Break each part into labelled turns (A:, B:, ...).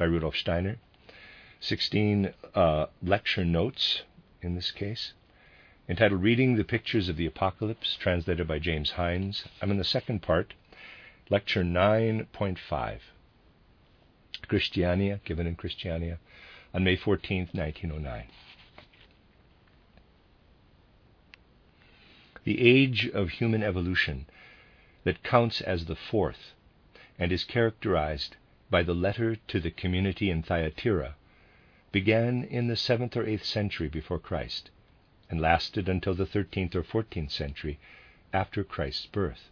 A: by Rudolf Steiner, 16 uh, lecture notes in this case, entitled Reading the Pictures of the Apocalypse, translated by James Hindes. I'm in the second part, lecture 9.5, Christiania, given in Christiania, on May 14, 1909. The age of human evolution that counts as the fourth and is characterized by the letter to the community in Thyatira began in the 7th or 8th century before Christ and lasted until the 13th or 14th century after Christ's birth.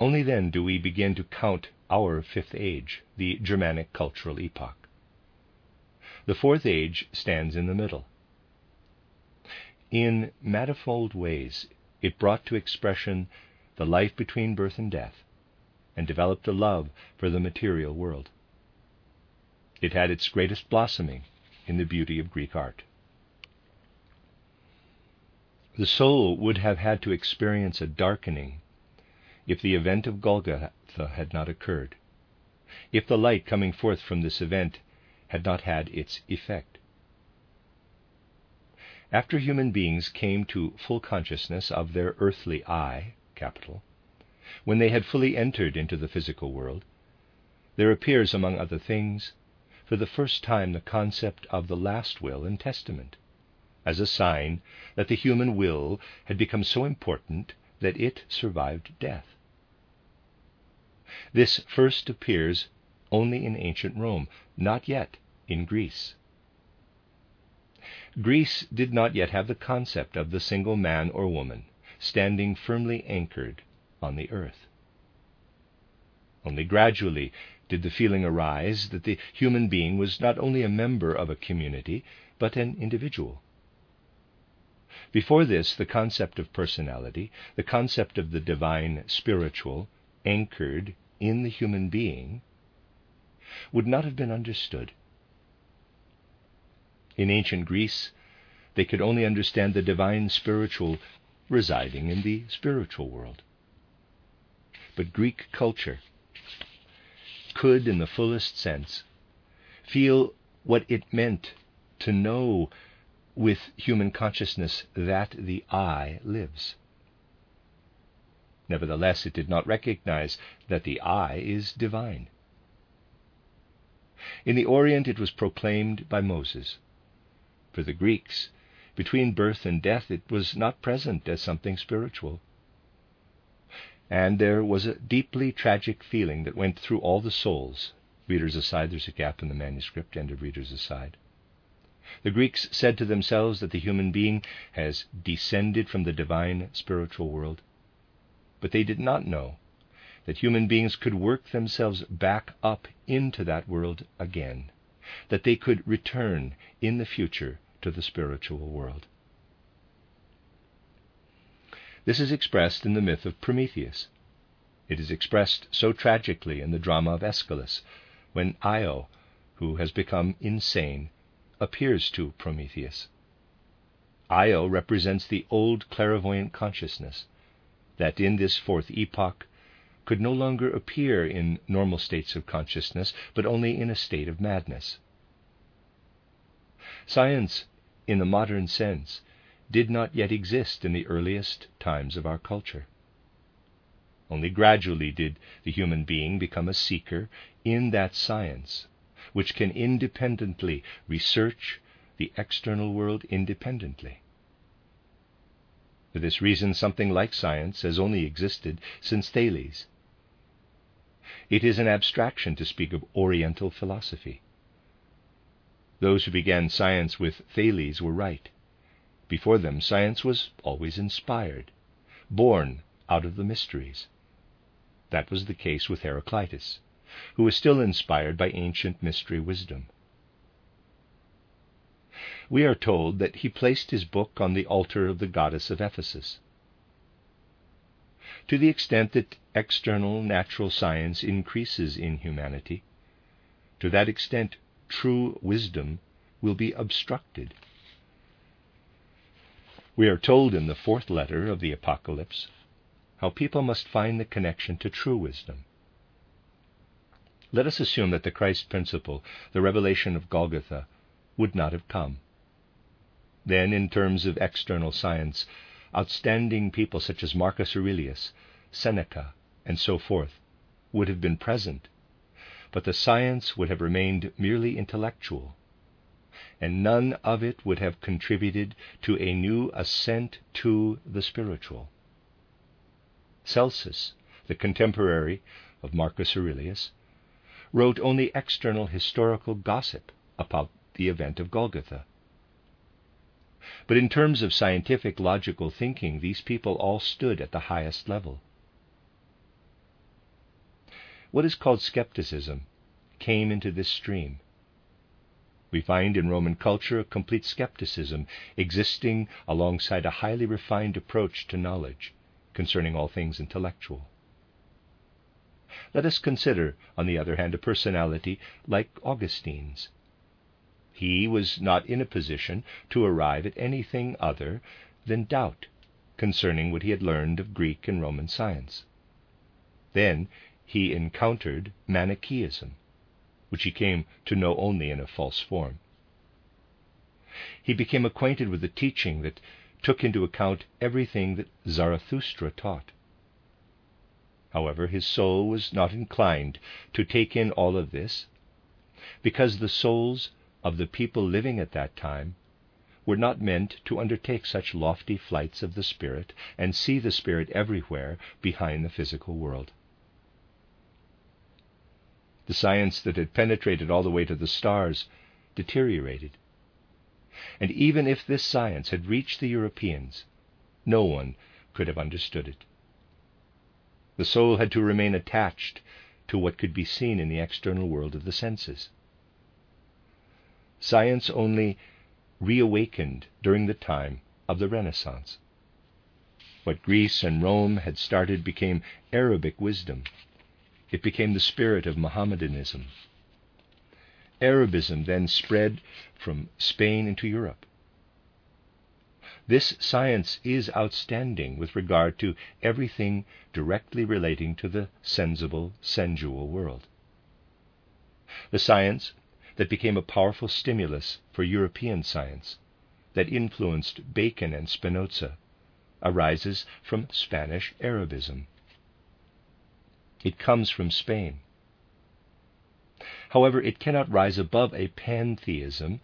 A: Only then do we begin to count our fifth age, the Germanic cultural epoch. The fourth age stands in the middle. In manifold ways, it brought to expression the life between birth and death, and developed a love for the material world. It had its greatest blossoming in the beauty of Greek art. The soul would have had to experience a darkening if the event of Golgotha had not occurred, if the light coming forth from this event had not had its effect. After human beings came to full consciousness of their earthly I, capital, when they had fully entered into the physical world, there appears, among other things, for the first time the concept of the last will and testament, as a sign that the human will had become so important that it survived death. This first appears only in ancient Rome, not yet in Greece. Greece did not yet have the concept of the single man or woman standing firmly anchored on the earth. Only gradually did the feeling arise that the human being was not only a member of a community, but an individual. Before this, the concept of personality, the concept of the divine spiritual, anchored in the human being, would not have been understood. In ancient Greece, they could only understand the divine spiritual residing in the spiritual world. But Greek culture could, in the fullest sense, feel what it meant to know with human consciousness that the I lives. Nevertheless, it did not recognize that the I is divine. In the Orient, it was proclaimed by Moses. For the Greeks, between birth and death, it was not present as something spiritual and there was a deeply tragic feeling that went through all the souls. Readers aside, there's a gap in the manuscript, end of readers aside. The Greeks said to themselves that the human being has descended from the divine spiritual world. But they did not know that human beings could work themselves back up into that world again, that they could return in the future to the spiritual world. This is expressed in the myth of Prometheus. It is expressed so tragically in the drama of Aeschylus, when Io, who has become insane, appears to Prometheus. Io represents the old clairvoyant consciousness that in this fourth epoch could no longer appear in normal states of consciousness, but only in a state of madness. Science, in the modern sense, did not yet exist in the earliest times of our culture. Only gradually did the human being become a seeker in that science which can independently research the external world independently. For this reason, something like science has only existed since Thales. It is an abstraction to speak of Oriental philosophy. Those who began science with Thales were right. Before them, science was always inspired, born out of the mysteries. That was the case with Heraclitus, who was still inspired by ancient mystery wisdom. We are told that he placed his book on the altar of the goddess of Ephesus. To the extent that external natural science increases in humanity, to that extent true wisdom will be obstructed. We are told in the fourth letter of the Apocalypse how people must find the connection to true wisdom. Let us assume that the Christ principle, the revelation of Golgotha, would not have come. Then, in terms of external science, outstanding people such as Marcus Aurelius, Seneca, and so forth would have been present, but the science would have remained merely intellectual, and none of it would have contributed to a new ascent to the spiritual. Celsus, the contemporary of Marcus Aurelius, wrote only external historical gossip about the event of Golgotha. But in terms of scientific logical thinking, these people all stood at the highest level. What is called skepticism came into this stream. We find in Roman culture a complete skepticism existing alongside a highly refined approach to knowledge concerning all things intellectual. Let us consider, on the other hand, a personality like Augustine's. He was not in a position to arrive at anything other than doubt concerning what he had learned of Greek and Roman science. Then he encountered Manichaeism, which he came to know only in a false form. He became acquainted with the teaching that took into account everything that Zarathustra taught. However, his soul was not inclined to take in all of this, because the souls of the people living at that time were not meant to undertake such lofty flights of the spirit and see the spirit everywhere behind the physical world. The science that had penetrated all the way to the stars deteriorated. And even if this science had reached the Europeans, no one could have understood it. The soul had to remain attached to what could be seen in the external world of the senses. Science only reawakened during the time of the Renaissance. What Greece and Rome had started became Arabic wisdom. It became the spirit of Mohammedanism. Arabism then spread from Spain into Europe. This science is outstanding with regard to everything directly relating to the sensible, sensual world. The science that became a powerful stimulus for European science, that influenced Bacon and Spinoza, arises from Spanish Arabism. It comes from Spain. However, it cannot rise above a pantheism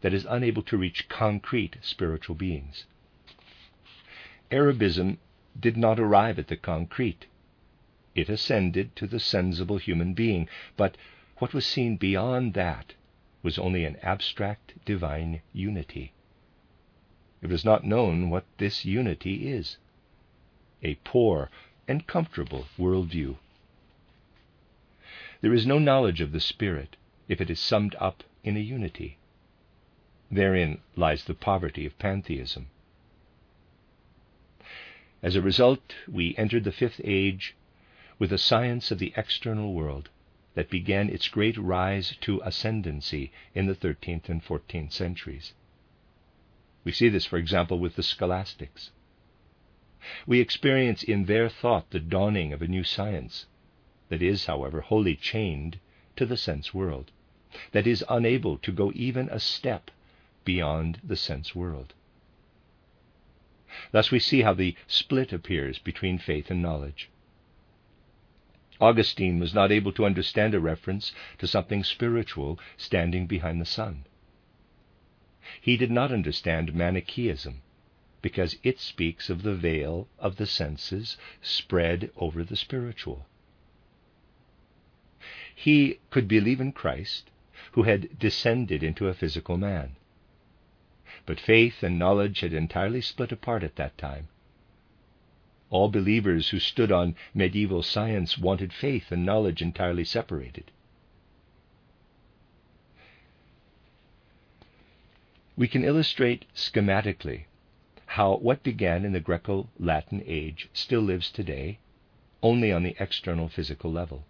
A: that is unable to reach concrete spiritual beings. Arabism did not arrive at the concrete. It ascended to the sensible human being, but what was seen beyond that was only an abstract divine unity. It was not known what this unity is a poor and comfortable worldview. There is no knowledge of the Spirit if it is summed up in a unity. Therein lies the poverty of pantheism. As a result, we entered the fifth age with a science of the external world that began its great rise to ascendancy in the 13th and 14th centuries. We see this, for example, with the scholastics. We experience in their thought the dawning of a new science that is, however, wholly chained to the sense world, that is unable to go even a step beyond the sense world. Thus we see how the split appears between faith and knowledge. Augustine was not able to understand a reference to something spiritual standing behind the sun. He did not understand Manichaeism because it speaks of the veil of the senses spread over the spiritual. He could believe in Christ, who had descended into a physical man. But faith and knowledge had entirely split apart at that time. All believers who stood on medieval science wanted faith and knowledge entirely separated. We can illustrate schematically how what began in the Greco Latin age still lives today, only on the external physical level.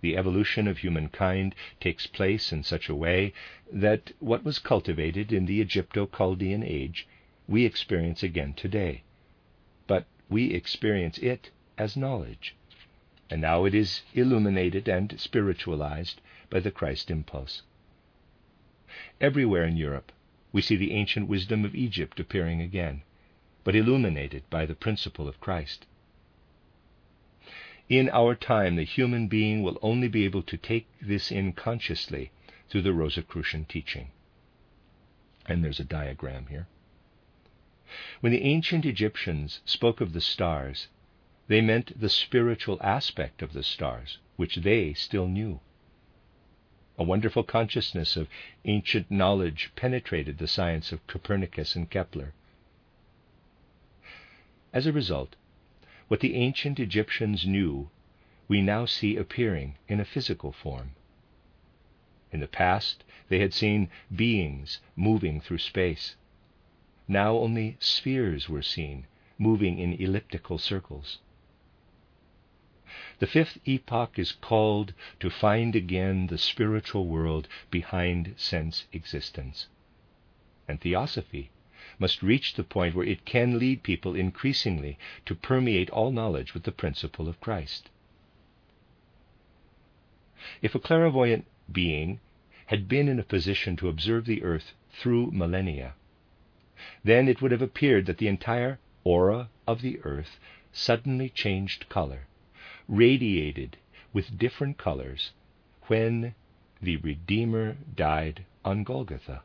A: The evolution of humankind takes place in such a way that what was cultivated in the Egypto Chaldean age we experience again today. But we experience it as knowledge. And now it is illuminated and spiritualized by the Christ impulse. Everywhere in Europe, we see the ancient wisdom of Egypt appearing again, but illuminated by the principle of Christ. In our time, the human being will only be able to take this in consciously through the Rosicrucian teaching. And there's a diagram here. When the ancient Egyptians spoke of the stars, they meant the spiritual aspect of the stars, which they still knew. A wonderful consciousness of ancient knowledge penetrated the science of Copernicus and Kepler. As a result, what the ancient Egyptians knew, we now see appearing in a physical form. In the past, they had seen beings moving through space. Now only spheres were seen, moving in elliptical circles. The fifth epoch is called to find again the spiritual world behind sense existence. And theosophy must reach the point where it can lead people increasingly to permeate all knowledge with the principle of Christ. If a clairvoyant being had been in a position to observe the earth through millennia, then it would have appeared that the entire aura of the earth suddenly changed color, radiated with different colors, when the Redeemer died on Golgotha.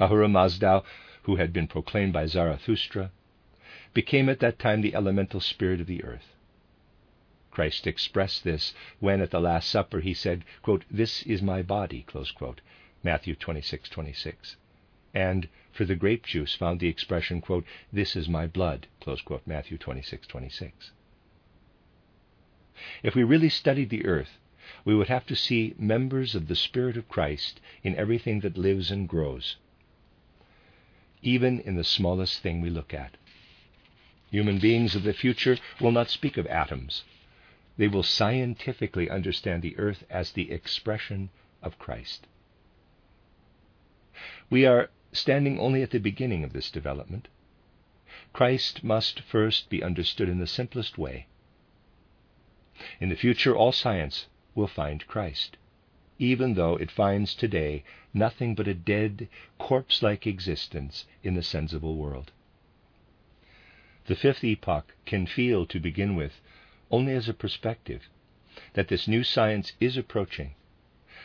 A: Ahura Mazda, who had been proclaimed by Zarathustra, became at that time the elemental spirit of the earth. Christ expressed this when at the Last Supper he said, quote, This is my body, quote, Matthew 26, 26. And for the grape juice found the expression, quote, This is my blood, quote, Matthew 26, 26. If we really studied the earth, we would have to see members of the Spirit of Christ in everything that lives and grows even in the smallest thing we look at. Human beings of the future will not speak of atoms. They will scientifically understand the earth as the expression of Christ. We are standing only at the beginning of this development. Christ must first be understood in the simplest way. In the future, all science will find Christ even though it finds today nothing but a dead, corpse like existence in the sensible world. The fifth epoch can feel, to begin with, only as a perspective that this new science is approaching,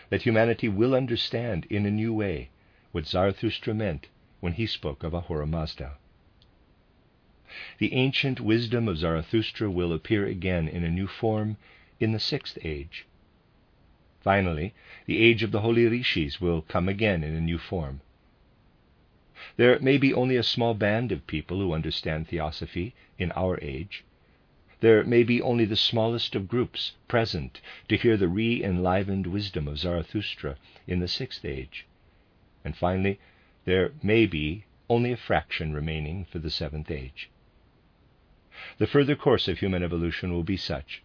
A: that humanity will understand in a new way what Zarathustra meant when he spoke of Ahura Mazda. The ancient wisdom of Zarathustra will appear again in a new form in the sixth age, Finally, the age of the holy rishis will come again in a new form. There may be only a small band of people who understand theosophy in our age. There may be only the smallest of groups present to hear the re enlivened wisdom of Zarathustra in the sixth age. And finally, there may be only a fraction remaining for the seventh age. The further course of human evolution will be such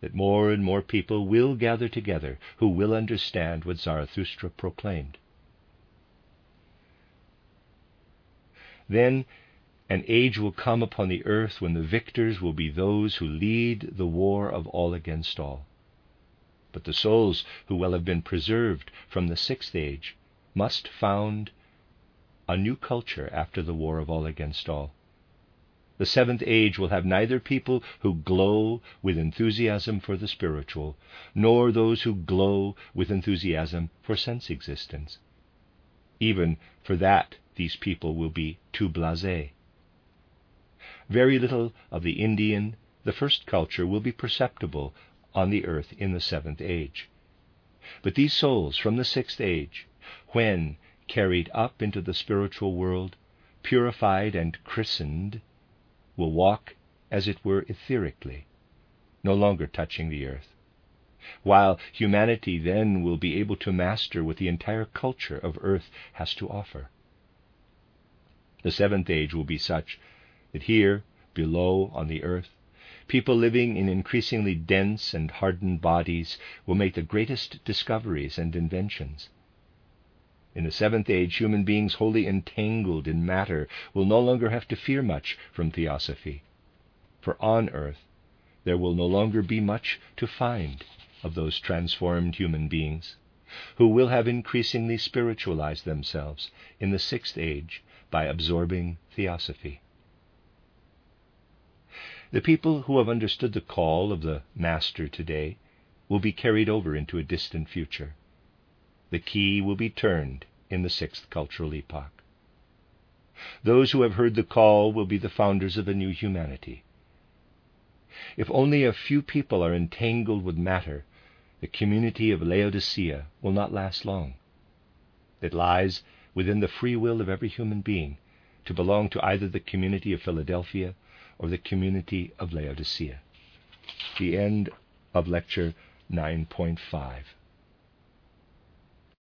A: that more and more people will gather together who will understand what Zarathustra proclaimed. Then an age will come upon the earth when the victors will be those who lead the war of all against all. But the souls who will have been preserved from the sixth age must found a new culture after the war of all against all. The seventh age will have neither people who glow with enthusiasm for the spiritual, nor those who glow with enthusiasm for sense existence. Even for that, these people will be too blase. Very little of the Indian, the first culture, will be perceptible on the earth in the seventh age. But these souls from the sixth age, when carried up into the spiritual world, purified and christened, will walk as it were etherically, no longer touching the earth, while humanity then will be able to master what the entire culture of earth has to offer. The seventh age will be such that here, below on the earth, people living in increasingly dense and hardened bodies will make the greatest discoveries and inventions. In the seventh age, human beings wholly entangled in matter will no longer have to fear much from theosophy, for on earth there will no longer be much to find of those transformed human beings who will have increasingly spiritualized themselves in the sixth age by absorbing theosophy. The people who have understood the call of the Master today will be carried over into a distant future the key will be turned in the sixth cultural epoch. Those who have heard the call will be the founders of a new humanity. If only a few people are entangled with matter, the community of Laodicea will not last long. It lies within the free will of every human being to belong to either the community of Philadelphia or the community of Laodicea. The end of lecture 9.5.